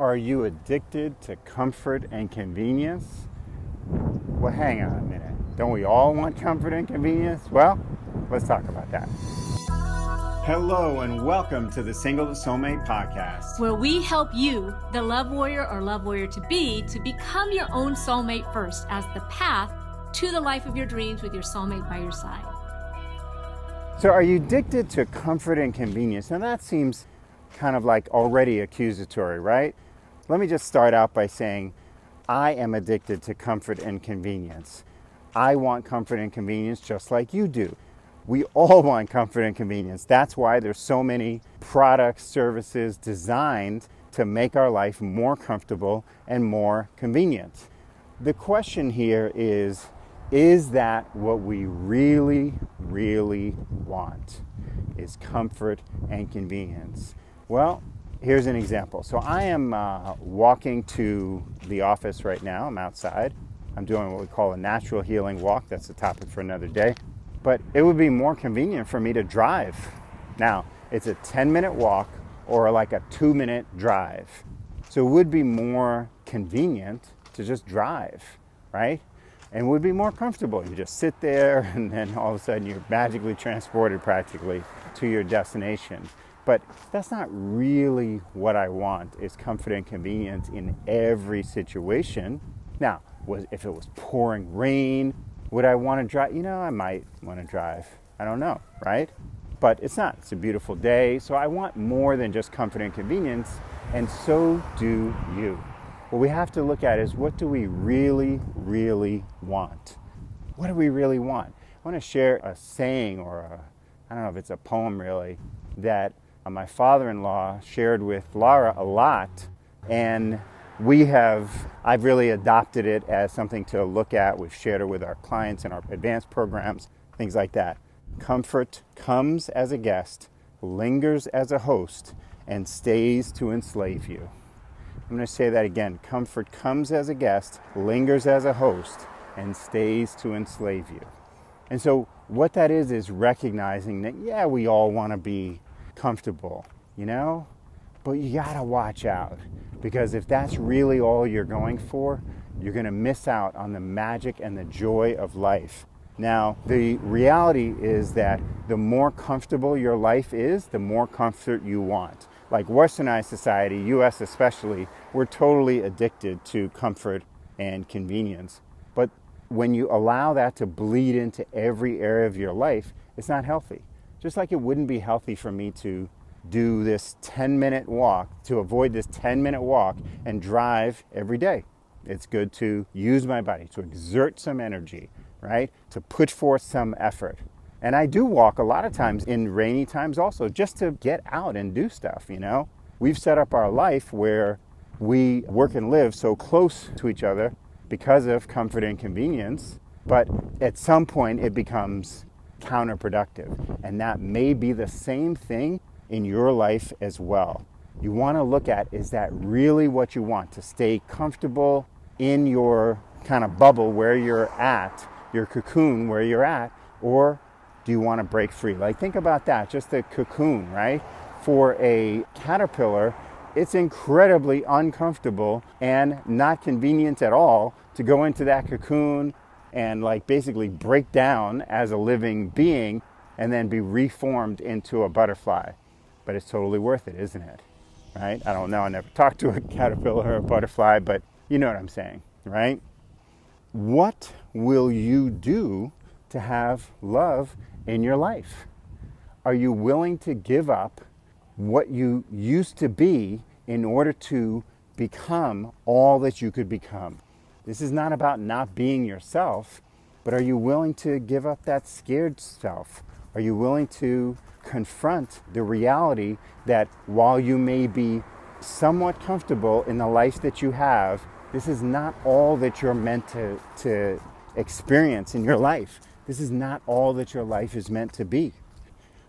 Are you addicted to comfort and convenience? Well, hang on a minute. Don't we all want comfort and convenience? Well, let's talk about that. Hello, and welcome to the Single to Soulmate podcast, where we help you, the love warrior or love warrior to be, to become your own soulmate first as the path to the life of your dreams with your soulmate by your side. So, are you addicted to comfort and convenience? Now, that seems kind of like already accusatory, right? Let me just start out by saying I am addicted to comfort and convenience. I want comfort and convenience just like you do. We all want comfort and convenience. That's why there's so many products, services designed to make our life more comfortable and more convenient. The question here is is that what we really, really want? Is comfort and convenience? Well, here's an example. So I am uh, walking to the office right now. I'm outside. I'm doing what we call a natural healing walk. That's a topic for another day. But it would be more convenient for me to drive. Now, it's a 10 minute walk or like a two minute drive. So it would be more convenient to just drive, right? And would be more comfortable. You just sit there and then all of a sudden you're magically transported practically to your destination. But that's not really what I want is comfort and convenience in every situation. Now, was if it was pouring rain, would I want to drive? You know, I might want to drive. I don't know, right? But it's not. It's a beautiful day, so I want more than just comfort and convenience, and so do you. What we have to look at is what do we really, really want? What do we really want? I want to share a saying or a, I don't know if it's a poem really, that Uh, my father in law shared with Laura a lot. And we have, I've really adopted it as something to look at. We've shared it with our clients in our advanced programs, things like that. Comfort comes as a guest, lingers as a host, and stays to enslave you. I'm going to say that again. Comfort comes as a guest, lingers as a host, and stays to enslave you. And so, what that is, is recognizing that, yeah, we all want to be comfortable, you know? But you gotta watch out because if that's really all you're going for, you're gonna miss out on the magic and the joy of life. Now, the reality is that the more comfortable your life is, the more comfort you want. Like westernized society, US especially, we're totally addicted to comfort and convenience. But when you allow that to bleed into every area of your life, it's not healthy. Just like it wouldn't be healthy for me to do this 10 minute walk, to avoid this 10 minute walk and drive every day. It's good to use my body, to exert some energy, right? To put forth some effort. And I do walk a lot of times in rainy times also, just to get out and do stuff, you know? We've set up our life where we work and live so close to each other because of comfort and convenience. But at some point, it becomes counterproductive. And that may be the same thing in your life as well. You want to look at is that really what you want to stay comfortable in your kind of bubble where you're at, your cocoon where you're at, or do you want to break free? Like, think about that, just the cocoon, right? For a caterpillar, it's incredibly uncomfortable and not convenient at all to go into that cocoon and like basically break down as a living being and then be reformed into a butterfly. But it's totally worth it, isn't it? Right? I don't know. I never talked to a caterpillar or a butterfly, but you know what I'm saying, right? What will you do to have love in your life? Are you willing to give up what you used to be in order to become all that you could become? This is not about not being yourself, but are you willing to give up that scared self? Are you willing to confront the reality that while you may be somewhat comfortable in the life that you have, this is not all that you're meant to, to experience in your life. This is not all that your life is meant to be.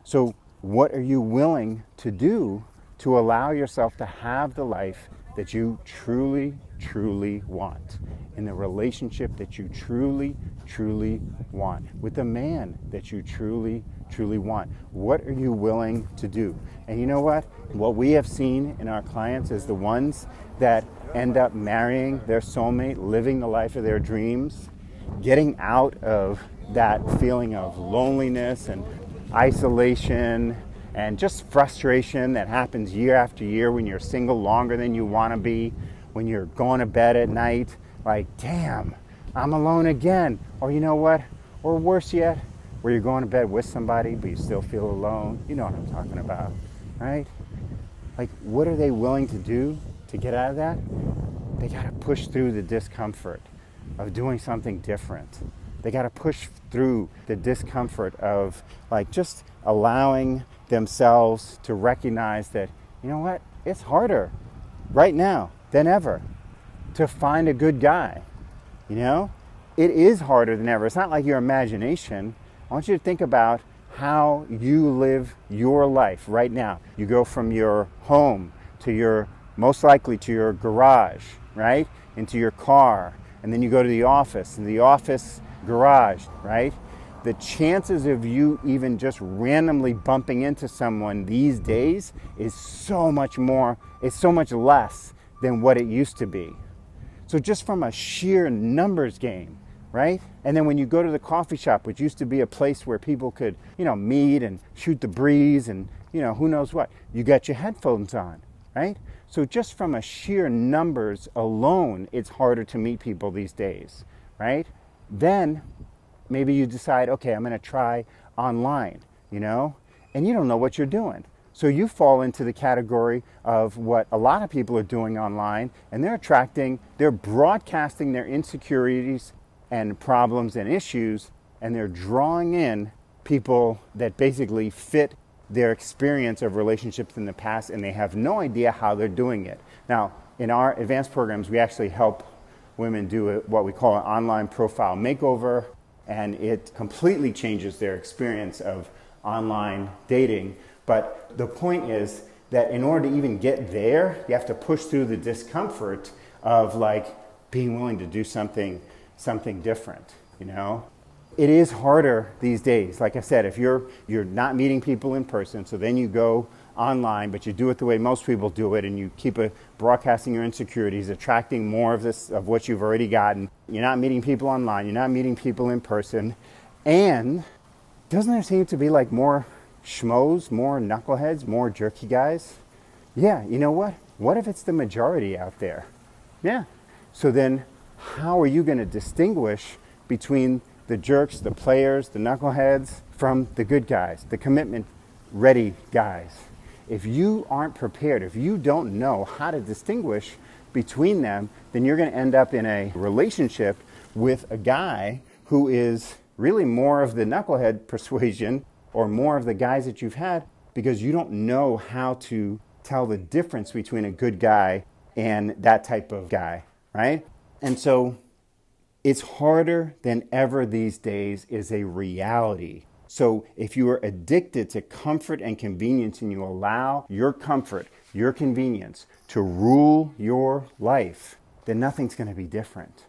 So, what are you willing to do to allow yourself to have the life that you truly, truly want, in the relationship that you truly, truly want, with the man that you truly, truly want? What are you willing to do? And you know what? What we have seen in our clients is the ones that end up marrying their soulmate, living the life of their dreams, getting out of that feeling of loneliness and isolation and just frustration that happens year after year when you're single longer than you want to be, when you're going to bed at night, like, damn, I'm alone again. Or you know what? Or worse yet, where you're going to bed with somebody but you still feel alone. You know what I'm talking about, right? Like, what are they willing to do to get out of that? They got to push through the discomfort of doing something different. They got to push through the discomfort of like just allowing themselves to recognize that, you know what, it's harder right now than ever to find a good guy. You know, it is harder than ever. It's not like your imagination. I want you to think about how you live your life right now. You go from your home to your, most likely to your garage, right? Into your car. And then you go to the office, and the office garage, right? The chances of you even just randomly bumping into someone these days is so much more, it's so much less than what it used to be. So, just from a sheer numbers game, right? And then when you go to the coffee shop, which used to be a place where people could, you know, meet and shoot the breeze and, you know, who knows what, you got your headphones on, right? So, just from a sheer numbers alone, it's harder to meet people these days, right? Then maybe you decide, okay, I'm going to try online, you know, and you don't know what you're doing. So you fall into the category of what a lot of people are doing online, and they're attracting, they're broadcasting their insecurities and problems and issues, and they're drawing in people that basically fit their experience of relationships in the past, and they have no idea how they're doing it. Now, in our advanced programs, we actually help women do what we call an online profile makeover, and it completely changes their experience of online dating but the point is that in order to even get there, you have to push through the discomfort of like being willing to do something something different, you know? It is harder these days. Like I said, if you're you're not meeting people in person, so then you go online, but you do it the way most people do it, and you keep broadcasting your insecurities, attracting more of this of what you've already gotten. You're not meeting people online. You're not meeting people in person, and doesn't there seem to be like more schmoes, more knuckleheads, more jerky guys? Yeah, you know what? What if it's the majority out there? Yeah. So then, how are you going to distinguish between the jerks, the players, the knuckleheads from the good guys, the commitment ready guys? If you aren't prepared, if you don't know how to distinguish between them, then you're going to end up in a relationship with a guy who is really more of the knucklehead persuasion or more of the guys that you've had because you don't know how to tell the difference between a good guy and that type of guy, right? And so it's harder than ever these days is a reality. So if you are addicted to comfort and convenience and you allow your comfort, your convenience to rule your life, then nothing's going to be different.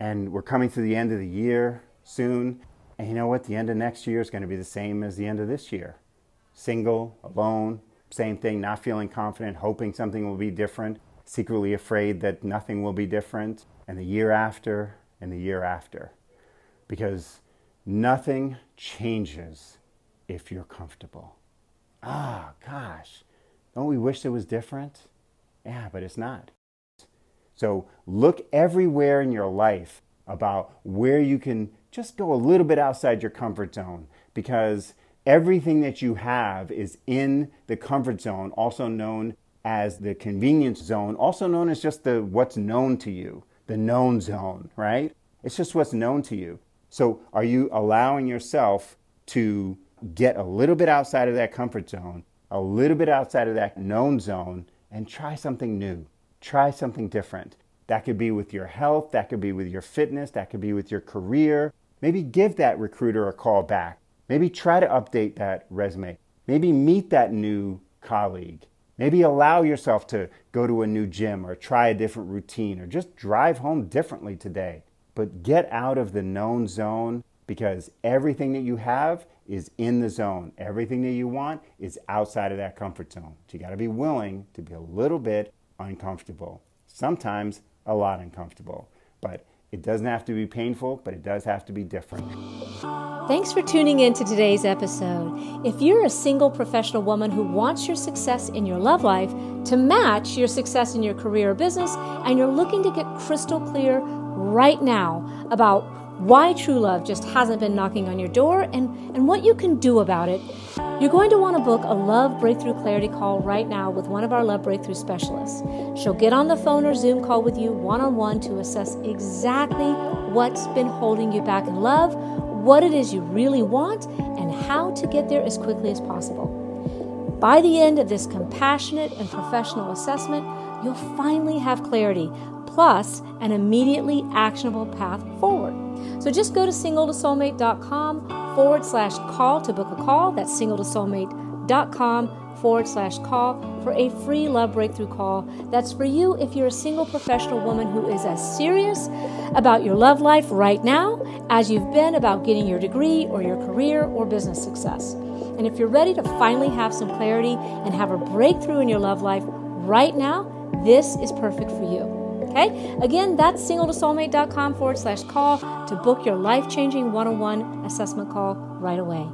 And we're coming to the end of the year soon. And you know what? The end of next year is going to be the same as the end of this year. Single, alone, same thing, not feeling confident, hoping something will be different, secretly afraid that nothing will be different, and the year after, and the year after. Because nothing changes if you're comfortable. Ah, oh, gosh, don't we wish it was different? Yeah, but it's not. So look everywhere in your life about where you can just go a little bit outside your comfort zone because everything that you have is in the comfort zone, also known as the convenience zone, also known as just the what's known to you, the known zone, right? It's just what's known to you. So are you allowing yourself to get a little bit outside of that comfort zone, a little bit outside of that known zone, and try something new? Try something different. That could be with your health, that could be with your fitness, that could be with your career, Maybe give that recruiter a call back. Maybe try to update that resume. Maybe meet that new colleague. Maybe allow yourself to go to a new gym or try a different routine or just drive home differently today. But get out of the known zone because everything that you have is in the zone. Everything that you want is outside of that comfort zone. So you got to be willing to be a little bit uncomfortable, sometimes a lot uncomfortable. But it doesn't have to be painful, but it does have to be different. Thanks for tuning in to today's episode. If you're a single professional woman who wants your success in your love life to match your success in your career or business, and you're looking to get crystal clear right now about why true love just hasn't been knocking on your door and, and what you can do about it, you're going to want to book a Love Breakthrough Clarity call right now with one of our Love Breakthrough specialists. She'll get on the phone or Zoom call with you one on one to assess exactly what's been holding you back in love, what it is you really want, and how to get there as quickly as possible. By the end of this compassionate and professional assessment, you'll finally have clarity, plus an immediately actionable path forward. So just go to singletosoulmate.com forward slash call to book a call. That's singletosoulmate.com forward slash call for a free love breakthrough call. That's for you if you're a single professional woman who is as serious about your love life right now as you've been about getting your degree or your career or business success. And if you're ready to finally have some clarity and have a breakthrough in your love life right now, this is perfect for you. Okay? Again, that's singletosoulmate.com forward slash call to book your life changing one on one assessment call right away.